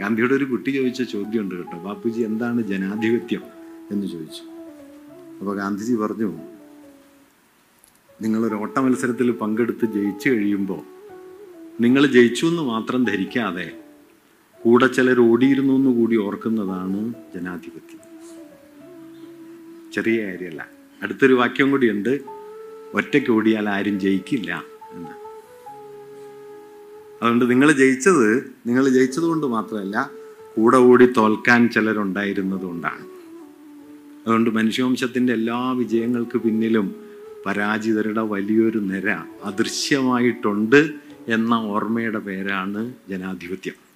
ഗാന്ധിയുടെ ഒരു കുട്ടി ചോദിച്ച ചോദ്യമുണ്ട് കേട്ടോ. ബാപ്പുജി എന്താണ് ജനാധിപത്യം എന്ന് ചോദിച്ചു. അപ്പോൾ ഗാന്ധിജി പറഞ്ഞു നിങ്ങളൊരു ഓട്ട മത്സരത്തിൽ പങ്കെടുത്ത് ജയിച്ചു കഴിയുമ്പോൾ നിങ്ങൾ ജയിച്ചു എന്ന് മാത്രം ധരിക്കാതെ കൂടെ ചിലർ ഓടിയിരുന്നു എന്ന് കൂടി ഓർക്കുന്നതാണ് ജനാധിപത്യം. ചെറിയ കാര്യമല്ല. അടുത്തൊരു വാക്യം കൂടിയുണ്ട് ഒറ്റയ്ക്ക് ഓടിയാൽ ആരും ജയിക്കില്ല എന്ന്. അതുകൊണ്ട് നിങ്ങൾ ജയിച്ചത് നിങ്ങൾ ജയിച്ചത് കൊണ്ട് മാത്രമല്ല കൂടെ കൂടി തോൽക്കാൻ ചിലരുണ്ടായിരുന്നത് കൊണ്ടാണ് അതുകൊണ്ട് മനുഷ്യവംശത്തിന്റെ എല്ലാ വിജയങ്ങൾക്ക് പിന്നിലും പരാജിതരുടെ വലിയൊരു നിര അദൃശ്യമായിട്ടുണ്ട് എന്ന ഓർമ്മയുടെ പേരാണ് ജനാധിപത്യം.